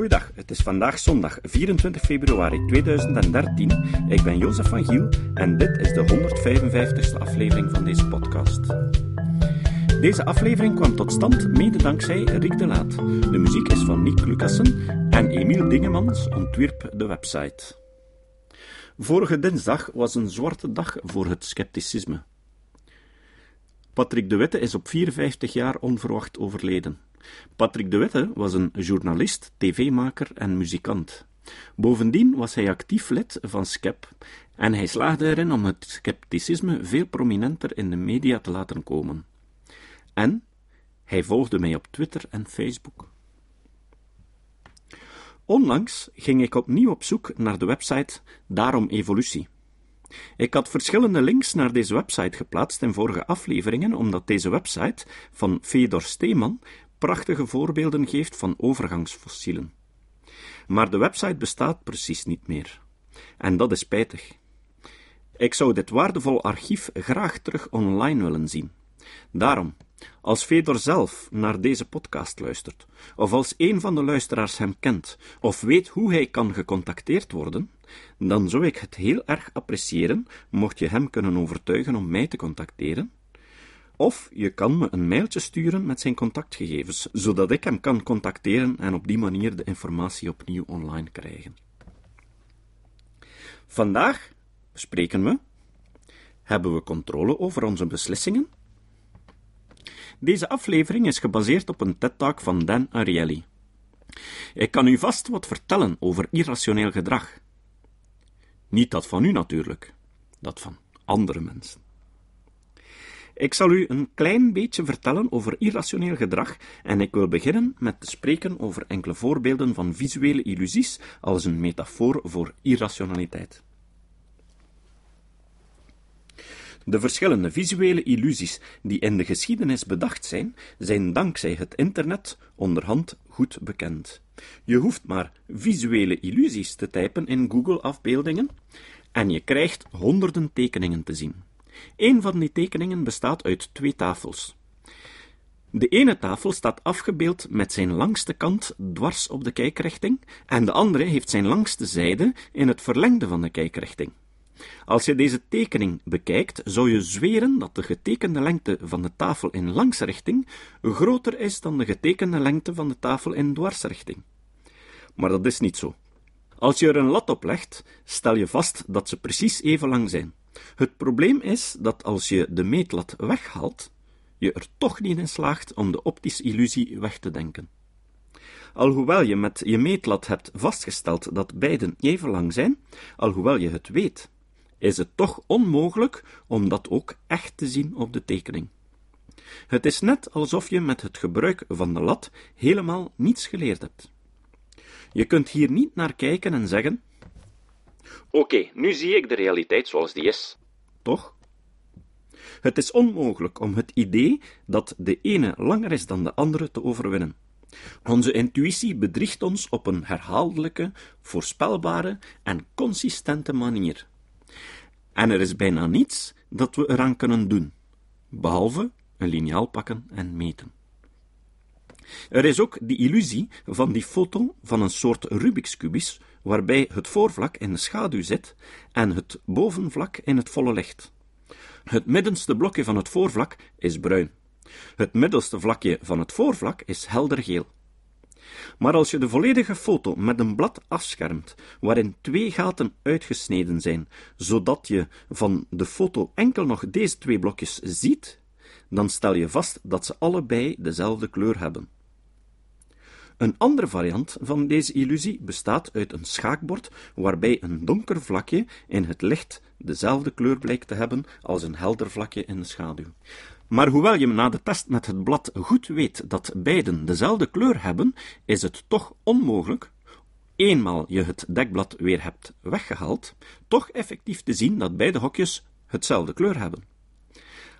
Goeiedag, het is vandaag zondag 24 februari 2013. Ik ben Jozef van Giel en dit is de 155ste aflevering van deze podcast. Deze aflevering kwam tot stand mede dankzij Rick de Laat. De muziek is van Nick Lucassen en Emiel Dingemans ontwierp de website. Vorige dinsdag was een zwarte dag voor het scepticisme. Patrick de Witte is op 54 jaar onverwacht overleden. Patrick de Witte was een journalist, tv-maker en muzikant. Bovendien was hij actief lid van SCEP en hij slaagde erin om het scepticisme veel prominenter in de media te laten komen. En hij volgde mij op Twitter en Facebook. Onlangs ging ik opnieuw op zoek naar de website Daarom Evolutie. Ik had verschillende links naar deze website geplaatst in vorige afleveringen, omdat deze website van Fedor Steeman prachtige voorbeelden geeft van overgangsfossielen. Maar de website bestaat precies niet meer. En dat is spijtig. Ik zou dit waardevol archief graag terug online willen zien. Daarom, als Fedor zelf naar deze podcast luistert, of als een van de luisteraars hem kent, of weet hoe hij kan gecontacteerd worden, dan zou ik het heel erg appreciëren mocht je hem kunnen overtuigen om mij te contacteren. Of je kan me een mailtje sturen met zijn contactgegevens, zodat ik hem kan contacteren en op die manier de informatie opnieuw online krijgen. Vandaag bespreken we: hebben we controle over onze beslissingen? Deze aflevering is gebaseerd op een TED-talk van Dan Ariely. Ik kan u vast wat vertellen over irrationeel gedrag. Niet dat van u natuurlijk, dat van andere mensen. Ik zal u een klein beetje vertellen over irrationeel gedrag en ik wil beginnen met te spreken over enkele voorbeelden van visuele illusies als een metafoor voor irrationaliteit. De verschillende visuele illusies die in de geschiedenis bedacht zijn, zijn dankzij het internet onderhand goed bekend. Je hoeft maar visuele illusies te typen in Google-afbeeldingen en je krijgt honderden tekeningen te zien. Een van die tekeningen bestaat uit twee tafels. De ene tafel staat afgebeeld met zijn langste kant dwars op de kijkrichting, en de andere heeft zijn langste zijde in het verlengde van de kijkrichting. Als je deze tekening bekijkt, zou je zweren dat de getekende lengte van de tafel in langsrichting groter is dan de getekende lengte van de tafel in dwarsrichting. Maar dat is niet zo. Als je er een lat op legt, stel je vast dat ze precies even lang zijn. Het probleem is dat als je de meetlat weghaalt, je er toch niet in slaagt om de optische illusie weg te denken. Alhoewel je met je meetlat hebt vastgesteld dat beiden even lang zijn, alhoewel je het weet, is het toch onmogelijk om dat ook echt te zien op de tekening. Het is net alsof je met het gebruik van de lat helemaal niets geleerd hebt. Je kunt hier niet naar kijken en zeggen: Oké, nu zie ik de realiteit zoals die is. Toch? Het is onmogelijk om het idee dat de ene langer is dan de andere te overwinnen. Onze intuïtie bedriegt ons op een herhaaldelijke, voorspelbare en consistente manier. En er is bijna niets dat we eraan kunnen doen, behalve een liniaal pakken en meten. Er is ook de illusie van die foto van een soort Rubik's kubus, waarbij het voorvlak in de schaduw zit en het bovenvlak in het volle licht. Het middenste blokje van het voorvlak is bruin. Het middelste vlakje van het voorvlak is helder geel. Maar als je de volledige foto met een blad afschermt, waarin twee gaten uitgesneden zijn, zodat je van de foto enkel nog deze twee blokjes ziet, dan stel je vast dat ze allebei dezelfde kleur hebben. Een andere variant van deze illusie bestaat uit een schaakbord waarbij een donker vlakje in het licht dezelfde kleur blijkt te hebben als een helder vlakje in de schaduw. Maar hoewel je na de test met het blad goed weet dat beiden dezelfde kleur hebben, is het toch onmogelijk, eenmaal je het dekblad weer hebt weggehaald, toch effectief te zien dat beide hokjes hetzelfde kleur hebben.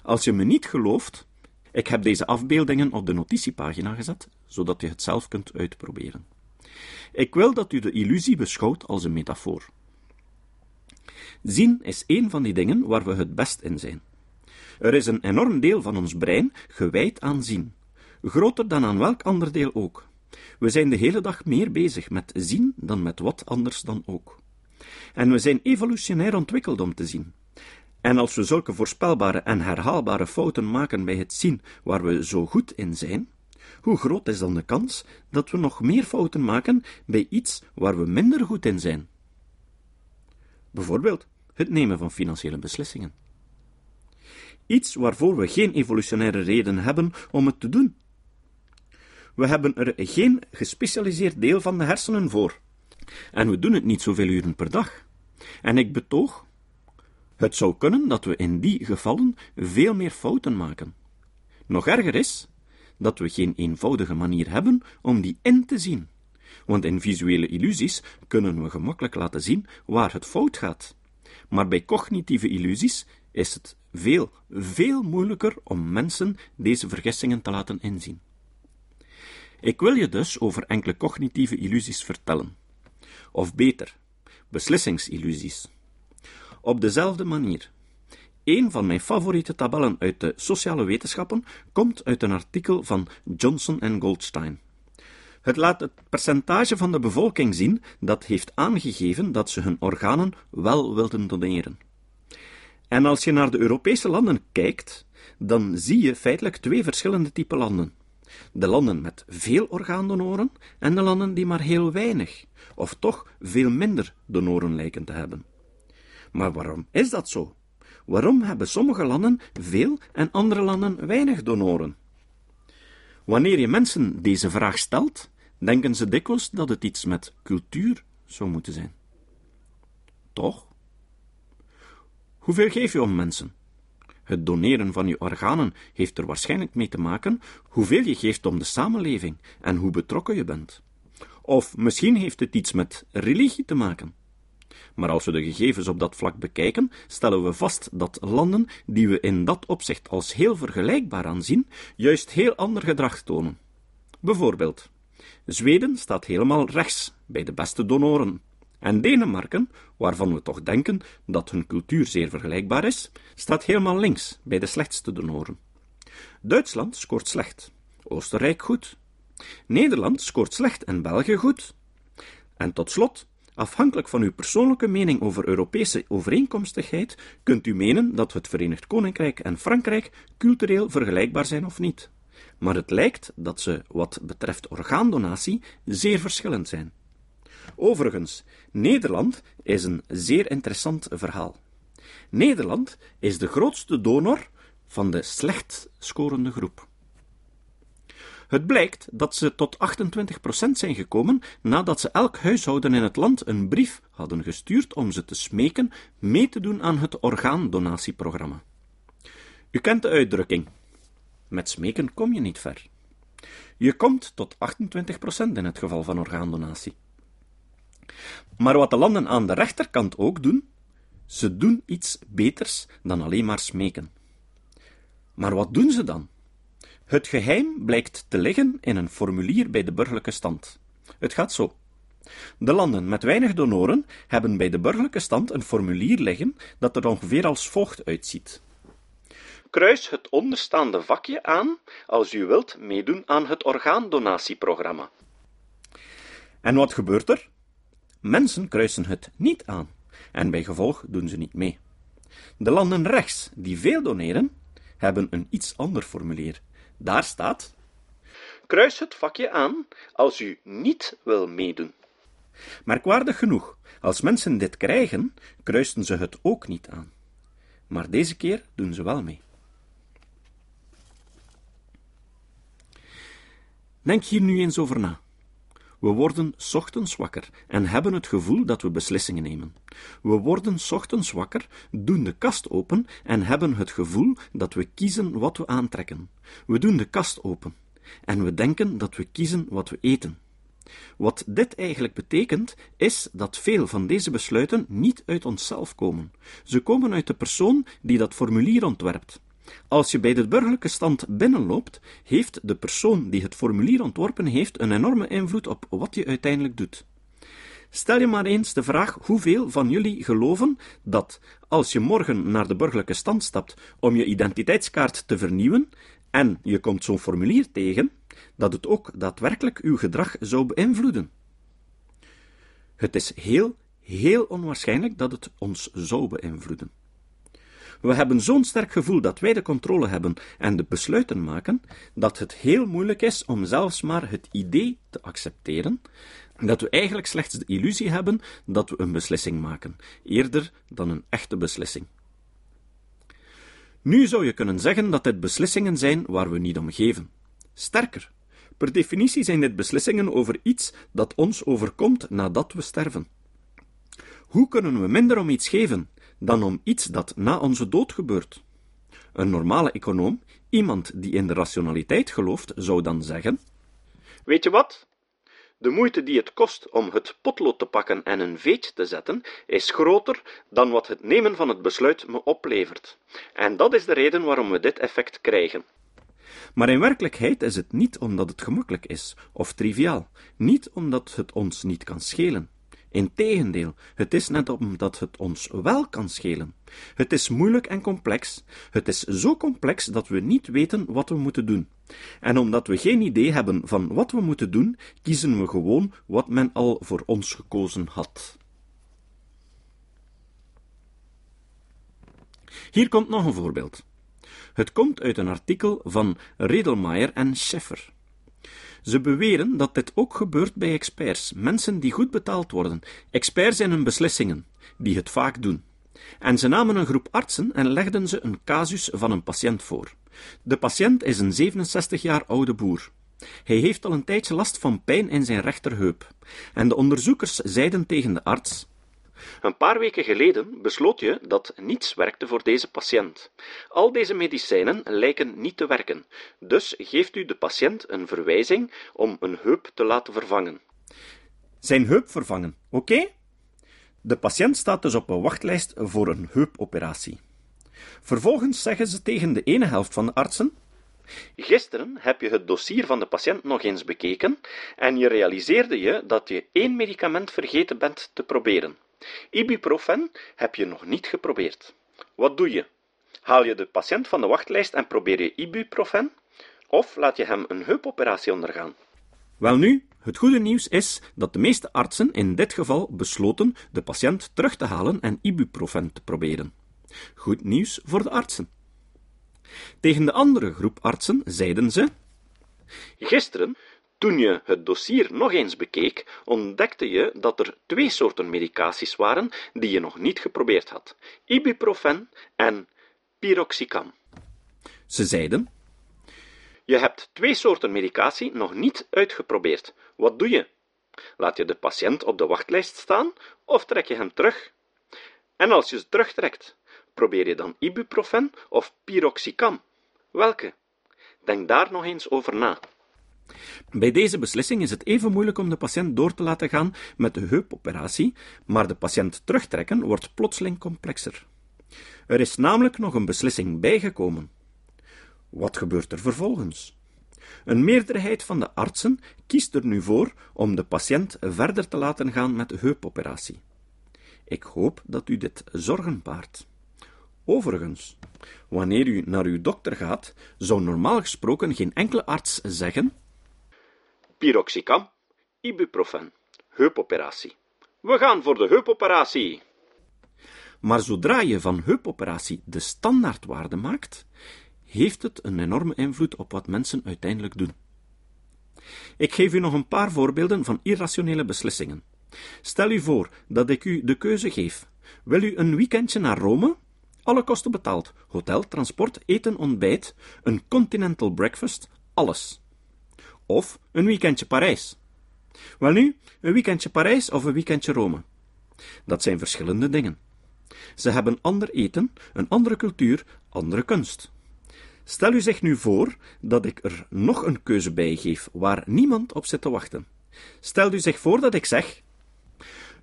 Als je me niet gelooft, ik heb deze afbeeldingen op de notitiepagina gezet, zodat je het zelf kunt uitproberen. Ik wil dat u de illusie beschouwt als een metafoor. Zien is een van die dingen waar we het best in zijn. Er is een enorm deel van ons brein gewijd aan zien, groter dan aan welk ander deel ook. We zijn de hele dag meer bezig met zien dan met wat anders dan ook. En we zijn evolutionair ontwikkeld om te zien. En als we zulke voorspelbare en herhaalbare fouten maken bij het zien waar we zo goed in zijn, hoe groot is dan de kans dat we nog meer fouten maken bij iets waar we minder goed in zijn? Bijvoorbeeld het nemen van financiële beslissingen. Iets waarvoor we geen evolutionaire reden hebben om het te doen. We hebben er geen gespecialiseerd deel van de hersenen voor. En we doen het niet zoveel uren per dag. En ik betoog, het zou kunnen dat we in die gevallen veel meer fouten maken. Nog erger is dat we geen eenvoudige manier hebben om die in te zien. Want in visuele illusies kunnen we gemakkelijk laten zien waar het fout gaat. Maar bij cognitieve illusies is het veel, veel moeilijker om mensen deze vergissingen te laten inzien. Ik wil je dus over enkele cognitieve illusies vertellen. Of beter, beslissingsillusies. Op dezelfde manier. Een van mijn favoriete tabellen uit de sociale wetenschappen komt uit een artikel van Johnson en Goldstein. Het laat het percentage van de bevolking zien dat heeft aangegeven dat ze hun organen wel wilden doneren. En als je naar de Europese landen kijkt, dan zie je feitelijk twee verschillende typen landen. De landen met veel orgaandonoren en de landen die maar heel weinig, of toch veel minder donoren lijken te hebben. Maar waarom is dat zo? Waarom hebben sommige landen veel en andere landen weinig donoren? Wanneer je mensen deze vraag stelt, denken ze dikwijls dat het iets met cultuur zou moeten zijn. Toch? Hoeveel geef je om mensen? Het doneren van je organen heeft er waarschijnlijk mee te maken hoeveel je geeft om de samenleving en hoe betrokken je bent. Of misschien heeft het iets met religie te maken. Maar als we de gegevens op dat vlak bekijken, stellen we vast dat landen die we in dat opzicht als heel vergelijkbaar aanzien, juist heel ander gedrag tonen. Bijvoorbeeld, Zweden staat helemaal rechts bij de beste donoren. En Denemarken, waarvan we toch denken dat hun cultuur zeer vergelijkbaar is, staat helemaal links bij de slechtste donoren. Duitsland scoort slecht, Oostenrijk goed, Nederland scoort slecht en België goed. En tot slot, afhankelijk van uw persoonlijke mening over Europese overeenkomstigheid, kunt u menen dat het Verenigd Koninkrijk en Frankrijk cultureel vergelijkbaar zijn of niet. Maar het lijkt dat ze, wat betreft orgaandonatie, zeer verschillend zijn. Overigens, Nederland is een zeer interessant verhaal. Nederland is de grootste donor van de slecht scorende groep. Het blijkt dat ze tot 28% zijn gekomen nadat ze elk huishouden in het land een brief hadden gestuurd om ze te smeken mee te doen aan het orgaandonatieprogramma. U kent de uitdrukking: met smeken kom je niet ver. Je komt tot 28% in het geval van orgaandonatie. Maar wat de landen aan de rechterkant ook doen, ze doen iets beters dan alleen maar smeken. Maar wat doen ze dan? Het geheim blijkt te liggen in een formulier bij de burgerlijke stand. Het gaat zo. De landen met weinig donoren hebben bij de burgerlijke stand een formulier liggen dat er ongeveer als volgt uitziet. Kruis het onderstaande vakje aan als u wilt meedoen aan het orgaandonatieprogramma. En wat gebeurt er? Mensen kruisen het niet aan en bij gevolg doen ze niet mee. De landen rechts, die veel doneren, hebben een iets ander formulier. Daar staat: Kruis het vakje aan als u niet wil meedoen. Merkwaardig genoeg, als mensen dit krijgen, kruisten ze het ook niet aan. Maar deze keer doen ze wel mee. Denk hier nu eens over na. We worden ochtends wakker en hebben het gevoel dat we beslissingen nemen. We worden ochtends wakker, doen de kast open en hebben het gevoel dat we kiezen wat we aantrekken. We doen de kast open en we denken dat we kiezen wat we eten. Wat dit eigenlijk betekent, is dat veel van deze besluiten niet uit onszelf komen. Ze komen uit de persoon die dat formulier ontwerpt. Als je bij de burgerlijke stand binnenloopt, heeft de persoon die het formulier ontworpen heeft een enorme invloed op wat je uiteindelijk doet. Stel je maar eens de vraag hoeveel van jullie geloven dat als je morgen naar de burgerlijke stand stapt om je identiteitskaart te vernieuwen en je komt zo'n formulier tegen, dat het ook daadwerkelijk uw gedrag zou beïnvloeden. Het is heel, heel onwaarschijnlijk dat het ons zou beïnvloeden. We hebben zo'n sterk gevoel dat wij de controle hebben en de besluiten maken, dat het heel moeilijk is om zelfs maar het idee te accepteren dat we eigenlijk slechts de illusie hebben dat we een beslissing maken, eerder dan een echte beslissing. Nu zou je kunnen zeggen dat dit beslissingen zijn waar we niet om geven. Sterker, per definitie zijn dit beslissingen over iets dat ons overkomt nadat we sterven. Hoe kunnen we minder om iets geven dan om iets dat na onze dood gebeurt? Een normale econoom, iemand die in de rationaliteit gelooft, zou dan zeggen: Weet je wat? De moeite die het kost om het potlood te pakken en een veetje te zetten, is groter dan wat het nemen van het besluit me oplevert. En dat is de reden waarom we dit effect krijgen. Maar in werkelijkheid is het niet omdat het gemakkelijk is of triviaal, niet omdat het ons niet kan schelen. Integendeel, het is net omdat het ons wel kan schelen. Het is moeilijk en complex. Het is zo complex dat we niet weten wat we moeten doen. En omdat we geen idee hebben van wat we moeten doen, kiezen we gewoon wat men al voor ons gekozen had. Hier komt nog een voorbeeld. Het komt uit een artikel van Redelmeier en Scheffer. Ze beweren dat dit ook gebeurt bij experts, mensen die goed betaald worden, experts in hun beslissingen, die het vaak doen. En ze namen een groep artsen en legden ze een casus van een patiënt voor. De patiënt is een 67 jaar oude boer. Hij heeft al een tijdje last van pijn in zijn rechterheup. En de onderzoekers zeiden tegen de arts: een paar weken geleden besloot je dat niets werkte voor deze patiënt. Al deze medicijnen lijken niet te werken, dus geeft u de patiënt een verwijzing om een heup te laten vervangen. Zijn heup vervangen, oké? De patiënt staat dus op een wachtlijst voor een heupoperatie. Vervolgens zeggen ze tegen de ene helft van de artsen: Gisteren heb je het dossier van de patiënt nog eens bekeken en je realiseerde je dat je één medicament vergeten bent te proberen. Ibuprofen heb je nog niet geprobeerd. Wat doe je? Haal je de patiënt van de wachtlijst en probeer je ibuprofen? Of laat je hem een heupoperatie ondergaan? Welnu, het goede nieuws is dat de meeste artsen in dit geval besloten de patiënt terug te halen en ibuprofen te proberen. Goed nieuws voor de artsen. Tegen de andere groep artsen zeiden ze: Gisteren toen je het dossier nog eens bekeek, ontdekte je dat er twee soorten medicaties waren die je nog niet geprobeerd had: ibuprofen en piroxicam. Ze zeiden: Je hebt twee soorten medicatie nog niet uitgeprobeerd. Wat doe je? Laat je de patiënt op de wachtlijst staan of trek je hem terug? En als je ze terugtrekt, probeer je dan ibuprofen of piroxicam? Welke? Denk daar nog eens over na. Bij deze beslissing is het even moeilijk om de patiënt door te laten gaan met de heupoperatie, maar de patiënt terugtrekken wordt plotseling complexer. Er is namelijk nog een beslissing bijgekomen. Wat gebeurt er vervolgens? Een meerderheid van de artsen kiest er nu voor om de patiënt verder te laten gaan met de heupoperatie. Ik hoop dat u dit zorgen baart. Overigens, wanneer u naar uw dokter gaat, zou normaal gesproken geen enkele arts zeggen Piroxicam, ibuprofen, heupoperatie. We gaan voor de heupoperatie. Maar zodra je van heupoperatie de standaardwaarde maakt, heeft het een enorme invloed op wat mensen uiteindelijk doen. Ik geef u nog een paar voorbeelden van irrationele beslissingen. Stel u voor dat ik u de keuze geef. Wil u een weekendje naar Rome? Alle kosten betaald. Hotel, transport, eten, ontbijt, een continental breakfast, alles. Of een weekendje Parijs. Welnu, een weekendje Parijs of een weekendje Rome. Dat zijn verschillende dingen. Ze hebben ander eten, een andere cultuur, andere kunst. Stel u zich nu voor dat ik er nog een keuze bij geef waar niemand op zit te wachten. Stel u zich voor dat ik zeg: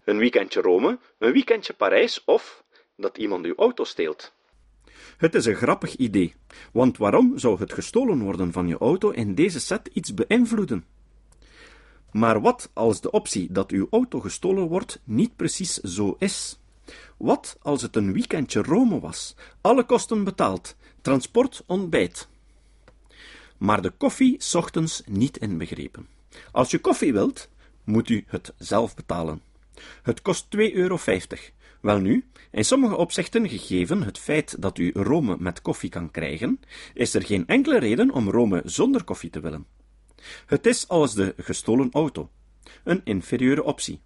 een weekendje Rome, een weekendje Parijs of dat iemand uw auto steelt. Het is een grappig idee, want waarom zou het gestolen worden van je auto in deze set iets beïnvloeden? Maar wat als de optie dat uw auto gestolen wordt niet precies zo is? Wat als het een weekendje Rome was, alle kosten betaald, transport, ontbijt? maar de koffie ochtends niet inbegrepen. Als je koffie wilt, moet u het zelf betalen. Het kost 2,50 euro. Welnu, in sommige opzichten, gegeven het feit dat u Rome met koffie kan krijgen, is er geen enkele reden om Rome zonder koffie te willen. Het is als de gestolen auto, een inferieure optie.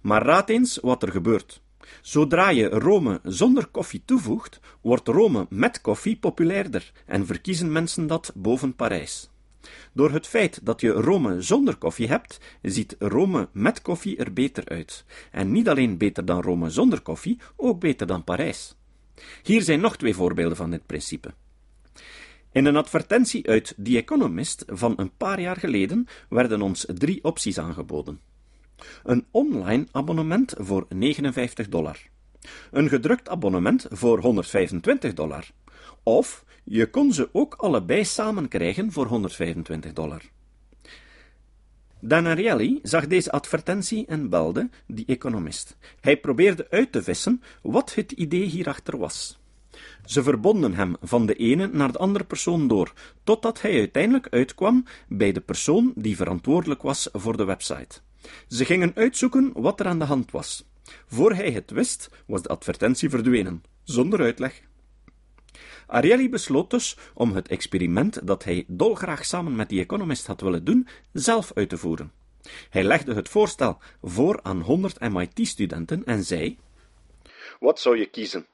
Maar raad eens wat er gebeurt. Zodra je Rome zonder koffie toevoegt, wordt Rome met koffie populairder en verkiezen mensen dat boven Parijs. Door het feit dat je Rome zonder koffie hebt, ziet Rome met koffie er beter uit. En niet alleen beter dan Rome zonder koffie, ook beter dan Parijs. Hier zijn nog twee voorbeelden van dit principe. In een advertentie uit The Economist van een paar jaar geleden werden ons drie opties aangeboden. Een online abonnement voor 59 dollar. Een gedrukt abonnement voor 125 dollar. Of je kon ze ook allebei samen krijgen voor 125 dollar. Dan Ariely zag deze advertentie en belde die economist. Hij probeerde uit te vissen wat het idee hierachter was. Ze verbonden hem van de ene naar de andere persoon door, totdat hij uiteindelijk uitkwam bij de persoon die verantwoordelijk was voor de website. Ze gingen uitzoeken wat er aan de hand was. Voor hij het wist, was de advertentie verdwenen, zonder uitleg. Ariely besloot dus om het experiment dat hij dolgraag samen met die economist had willen doen, zelf uit te voeren. Hij legde het voorstel voor aan 100 MIT-studenten en zei: Wat zou je kiezen?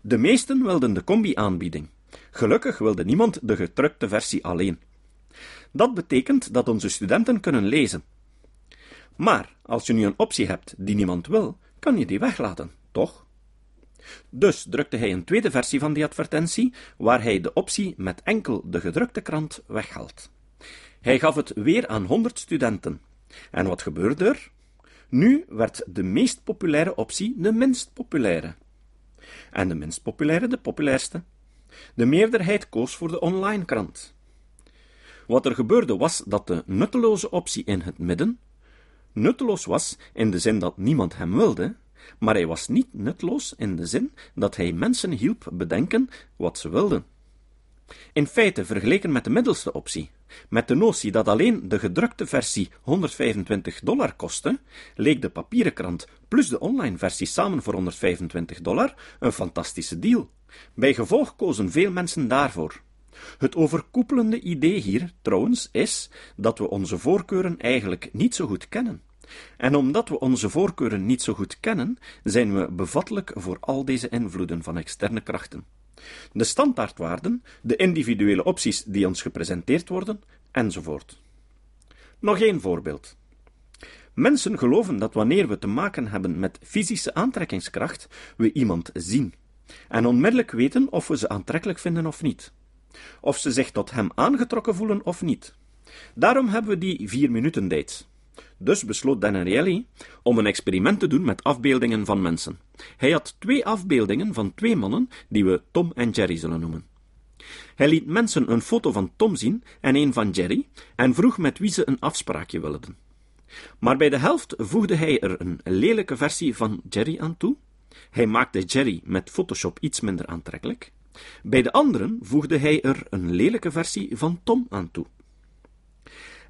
De meesten wilden de combi-aanbieding. Gelukkig wilde niemand de gedrukte versie alleen. Dat betekent dat onze studenten kunnen lezen. Maar als je nu een optie hebt die niemand wil, kan je die weglaten, toch? Dus drukte hij een tweede versie van die advertentie, waar hij de optie met enkel de gedrukte krant weghaalt. Hij gaf het weer aan 100 studenten. En wat gebeurde er? Nu werd de meest populaire optie de minst populaire. En de minst populaire de populairste. De meerderheid koos voor de online krant. Wat er gebeurde was dat de nutteloze optie in het midden nutteloos was in de zin dat niemand hem wilde, maar hij was niet nutteloos in de zin dat hij mensen hielp bedenken wat ze wilden. In feite, vergeleken met de middelste optie, met de notie dat alleen de gedrukte versie 125 dollar kostte, leek de papieren krant plus de online versie samen voor 125 dollar een fantastische deal. Bij gevolg kozen veel mensen daarvoor. Het overkoepelende idee hier, trouwens, is dat we onze voorkeuren eigenlijk niet zo goed kennen. En omdat we onze voorkeuren niet zo goed kennen, zijn we bevattelijk voor al deze invloeden van externe krachten. De standaardwaarden, de individuele opties die ons gepresenteerd worden, enzovoort. Nog één voorbeeld. Mensen geloven dat wanneer we te maken hebben met fysische aantrekkingskracht, we iemand zien, en onmiddellijk weten of we ze aantrekkelijk vinden of niet, of ze zich tot hem aangetrokken voelen of niet. Daarom hebben we die vier minuten dates. Dus besloot Danielli om een experiment te doen met afbeeldingen van mensen. Hij had twee afbeeldingen van twee mannen die we Tom en Jerry zullen noemen. Hij liet mensen een foto van Tom zien en een van Jerry en vroeg met wie ze een afspraakje wilden. Maar bij de helft voegde hij er een lelijke versie van Jerry aan toe. Hij maakte Jerry met Photoshop iets minder aantrekkelijk. Bij de anderen voegde hij er een lelijke versie van Tom aan toe.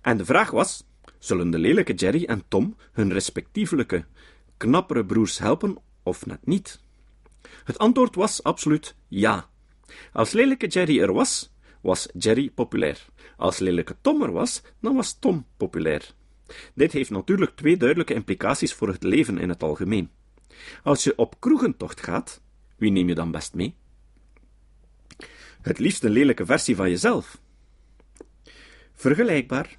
En de vraag was: Zullen de lelijke Jerry en Tom hun respectievelijke knappere broers helpen of net niet? Het antwoord was absoluut ja. Als lelijke Jerry er was, was Jerry populair. Als lelijke Tom er was, dan was Tom populair. Dit heeft natuurlijk twee duidelijke implicaties voor het leven in het algemeen. Als je op kroegentocht gaat, wie neem je dan best mee? Het liefst een lelijke versie van jezelf. Vergelijkbaar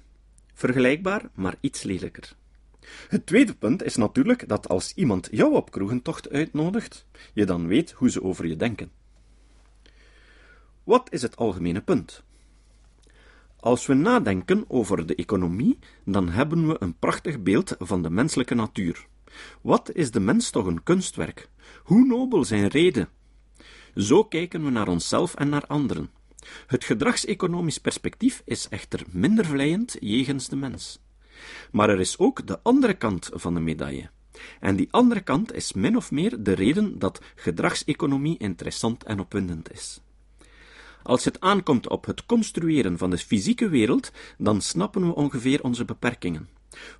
vergelijkbaar, maar iets lelijker. Het tweede punt is natuurlijk dat als iemand jou op kroegentocht uitnodigt, je dan weet hoe ze over je denken. Wat is het algemene punt? Als we nadenken over de economie, dan hebben we een prachtig beeld van de menselijke natuur. Wat is de mens toch een kunstwerk? Hoe nobel zijn reden? Zo kijken we naar onszelf en naar anderen. Het gedragseconomisch perspectief is echter minder vleiend jegens de mens. Maar er is ook de andere kant van de medaille. En die andere kant is min of meer de reden dat gedragseconomie interessant en opwindend is. Als het aankomt op het construeren van de fysieke wereld, dan snappen we ongeveer onze beperkingen.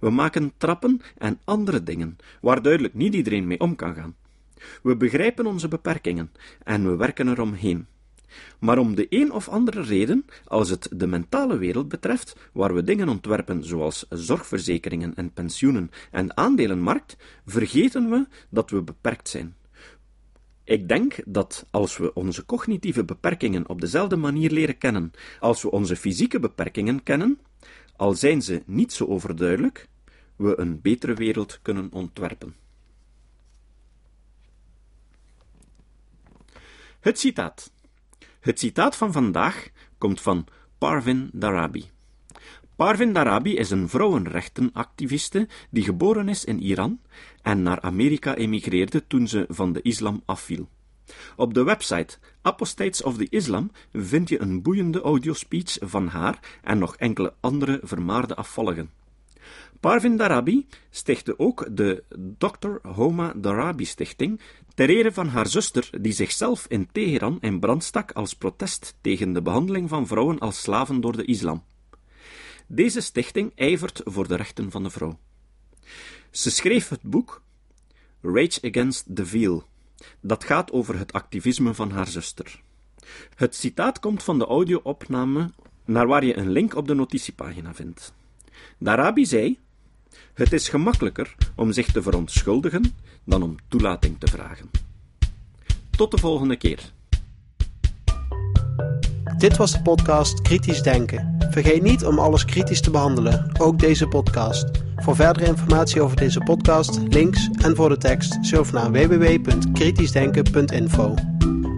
We maken trappen en andere dingen, waar duidelijk niet iedereen mee om kan gaan. We begrijpen onze beperkingen en we werken eromheen. Maar om de een of andere reden, als het de mentale wereld betreft, waar we dingen ontwerpen zoals zorgverzekeringen en pensioenen en aandelenmarkt, vergeten we dat we beperkt zijn. Ik denk dat als we onze cognitieve beperkingen op dezelfde manier leren kennen als we onze fysieke beperkingen kennen, al zijn ze niet zo overduidelijk, we een betere wereld kunnen ontwerpen. Het citaat. Het citaat van vandaag komt van Parvin Darabi. Parvin Darabi is een vrouwenrechtenactiviste die geboren is in Iran en naar Amerika emigreerde toen ze van de islam afviel. Op de website Apostates of the Islam vind je een boeiende audiospeech van haar en nog enkele andere vermaarde afvalligen. Parvin Darabi stichtte ook de Dr. Homa Darabi Stichting ter ere van haar zuster, die zichzelf in Teheran in brand stak als protest tegen de behandeling van vrouwen als slaven door de islam. Deze stichting ijvert voor de rechten van de vrouw. Ze schreef het boek Rage Against the Veil, dat gaat over het activisme van haar zuster. Het citaat komt van de audio-opname, naar waar je een link op de notitiepagina vindt. Darabi zei: Het is gemakkelijker om zich te verontschuldigen dan om toelating te vragen. Tot de volgende keer. Dit was de podcast Kritisch Denken. Vergeet niet om alles kritisch te behandelen, ook deze podcast. Voor verdere informatie over deze podcast, links en voor de tekst, surf naar www.kritischdenken.info.